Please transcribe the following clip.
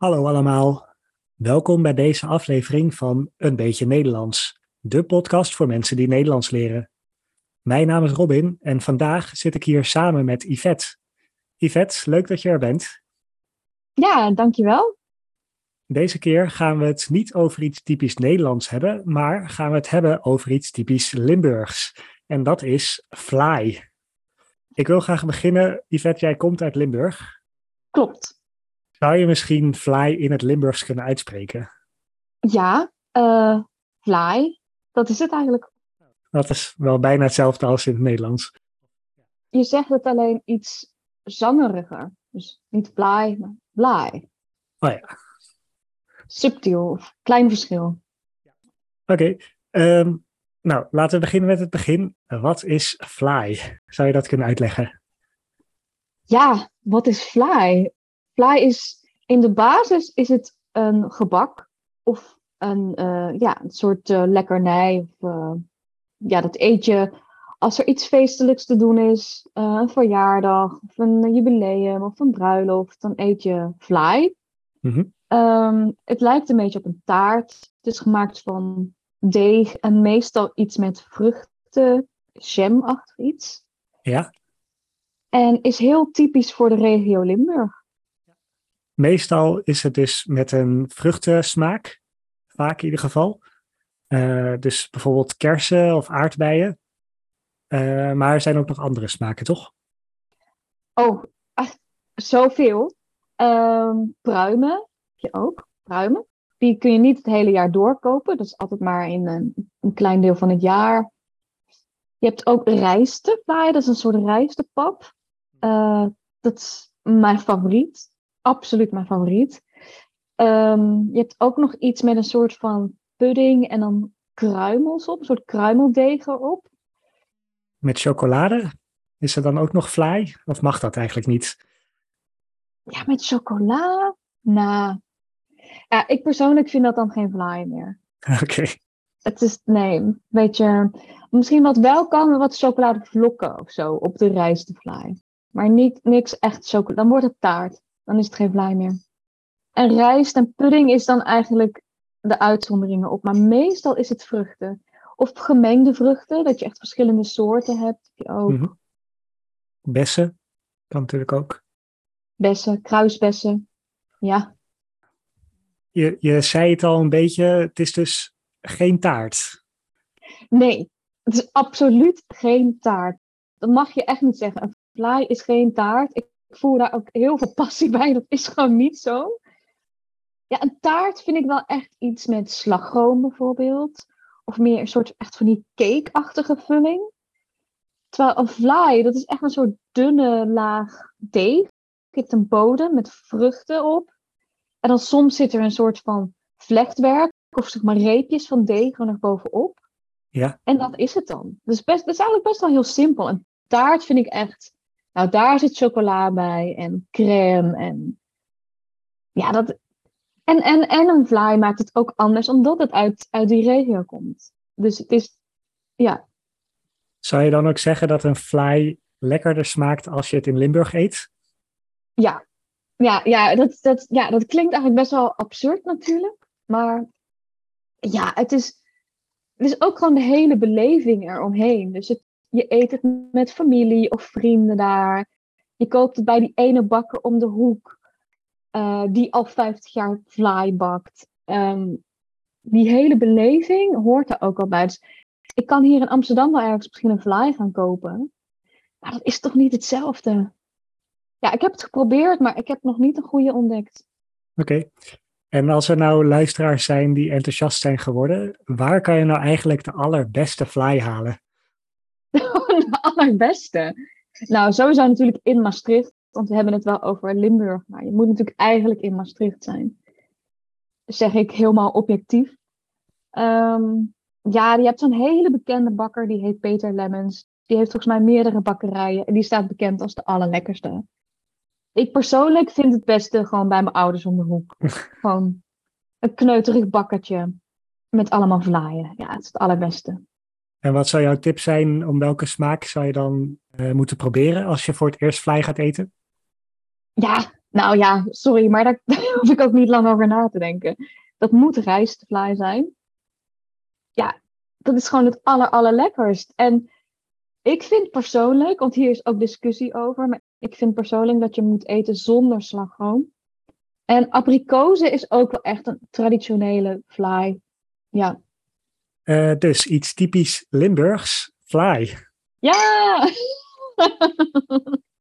Hallo allemaal. Welkom bij deze aflevering van Een beetje Nederlands, de podcast voor mensen die Nederlands leren. Mijn naam is Robin en vandaag zit ik hier samen met Yvette. Yvette, leuk dat je er bent. Ja, dankjewel. Deze keer gaan we het niet over iets typisch Nederlands hebben, maar gaan we het hebben over iets typisch Limburgs. En dat is fly. Ik wil graag beginnen. Yvette, jij komt uit Limburg. Klopt. Zou je misschien fly in het Limburgs kunnen uitspreken? Ja, uh, fly. Dat is het eigenlijk. Dat is wel bijna hetzelfde als in het Nederlands. Je zegt het alleen iets zangeriger. Dus niet fly, maar fly. Oh ja. Subtiel, klein verschil. Oké, ehm, nou laten we beginnen met het begin. Wat is fly? Zou je dat kunnen uitleggen? Ja, wat is fly? Fly is in de basis is het een gebak of een, uh, ja, een soort uh, lekkernij. Of, uh, ja, dat eet je als er iets feestelijks te doen is. een verjaardag of een jubileum of een bruiloft. Dan eet je fly. Mm -hmm. um, het lijkt een beetje op een taart. Het is gemaakt van deeg en meestal iets met vruchten, jam-achtig iets. Ja. En is heel typisch voor de regio Limburg. Meestal is het dus met een vruchtensmaak, vaak in ieder geval. Uh, dus bijvoorbeeld kersen of aardbeien. Uh, maar er zijn ook nog andere smaken, toch? Oh, zoveel. Um, pruimen heb je ook. Pruimen. Die kun je niet het hele jaar doorkopen. Dat is altijd maar in een, een klein deel van het jaar. Je hebt ook rijstefly, dat is een soort rijstepap. Uh, dat is mijn favoriet absoluut mijn favoriet. Um, je hebt ook nog iets met een soort van pudding en dan kruimels op, een soort kruimeldeeg erop. Met chocolade? Is er dan ook nog fly? Of mag dat eigenlijk niet? Ja, met chocola? Nou, ja, ik persoonlijk vind dat dan geen fly meer. Oké. Okay. Het is, nee, een beetje, misschien wat wel kan, wat chocoladevlokken of zo op de rijstefly. Maar niet, niks echt chocolade. Dan wordt het taart dan is het geen vlaai meer. En rijst en pudding is dan eigenlijk de uitzonderingen op. Maar meestal is het vruchten. Of gemengde vruchten, dat je echt verschillende soorten hebt. Ook. Mm -hmm. Bessen kan natuurlijk ook. Bessen, kruisbessen. Ja. Je, je zei het al een beetje, het is dus geen taart. Nee, het is absoluut geen taart. Dat mag je echt niet zeggen. Een vlaai is geen taart. Ik voel daar ook heel veel passie bij. Dat is gewoon niet zo. Ja, een taart vind ik wel echt iets met slagroom bijvoorbeeld. Of meer een soort echt van die cake-achtige vulling. Terwijl een vlaai, dat is echt een soort dunne laag deeg. Je hebt een bodem met vruchten op. En dan soms zit er een soort van vlechtwerk. Of zeg maar reepjes van deeg er nog bovenop. Ja. En dat is het dan. Dus best, dat is eigenlijk best wel heel simpel. Een taart vind ik echt nou, daar zit chocola bij en crème en ja, dat. En, en, en een vlaai maakt het ook anders, omdat het uit, uit die regio komt. Dus het is, ja. Zou je dan ook zeggen dat een vlaai lekkerder smaakt als je het in Limburg eet? Ja, ja, ja, dat, dat, ja dat klinkt eigenlijk best wel absurd natuurlijk. Maar ja, het is, het is ook gewoon de hele beleving eromheen. Dus het, je eet het met familie of vrienden daar. Je koopt het bij die ene bakker om de hoek. Uh, die al 50 jaar fly bakt. Um, die hele beleving hoort er ook al bij. Dus ik kan hier in Amsterdam wel ergens misschien een fly gaan kopen. Maar dat is toch niet hetzelfde? Ja, ik heb het geprobeerd, maar ik heb nog niet een goede ontdekt. Oké. En als er nou luisteraars zijn die enthousiast zijn geworden, waar kan je nou eigenlijk de allerbeste fly halen? de allerbeste. Nou, sowieso natuurlijk in Maastricht. Want we hebben het wel over Limburg. Maar je moet natuurlijk eigenlijk in Maastricht zijn. Zeg ik helemaal objectief. Um, ja, je hebt zo'n hele bekende bakker. Die heet Peter Lemmens. Die heeft volgens mij meerdere bakkerijen. En die staat bekend als de allerlekkerste. Ik persoonlijk vind het beste gewoon bij mijn ouders om de hoek. gewoon een kneuterig bakkertje. Met allemaal vlaaien. Ja, het is het allerbeste. En wat zou jouw tip zijn om welke smaak zou je dan uh, moeten proberen als je voor het eerst vlei gaat eten? Ja, Nou ja, sorry, maar daar, daar hoef ik ook niet lang over na te denken. Dat moet rijstvlaai zijn. Ja, dat is gewoon het aller, allerlekkerst. En ik vind persoonlijk, want hier is ook discussie over, maar ik vind persoonlijk dat je moet eten zonder slagroom. En abrikozen is ook wel echt een traditionele vlaai. Ja. Uh, dus iets typisch Limburgs, vlaai. Ja!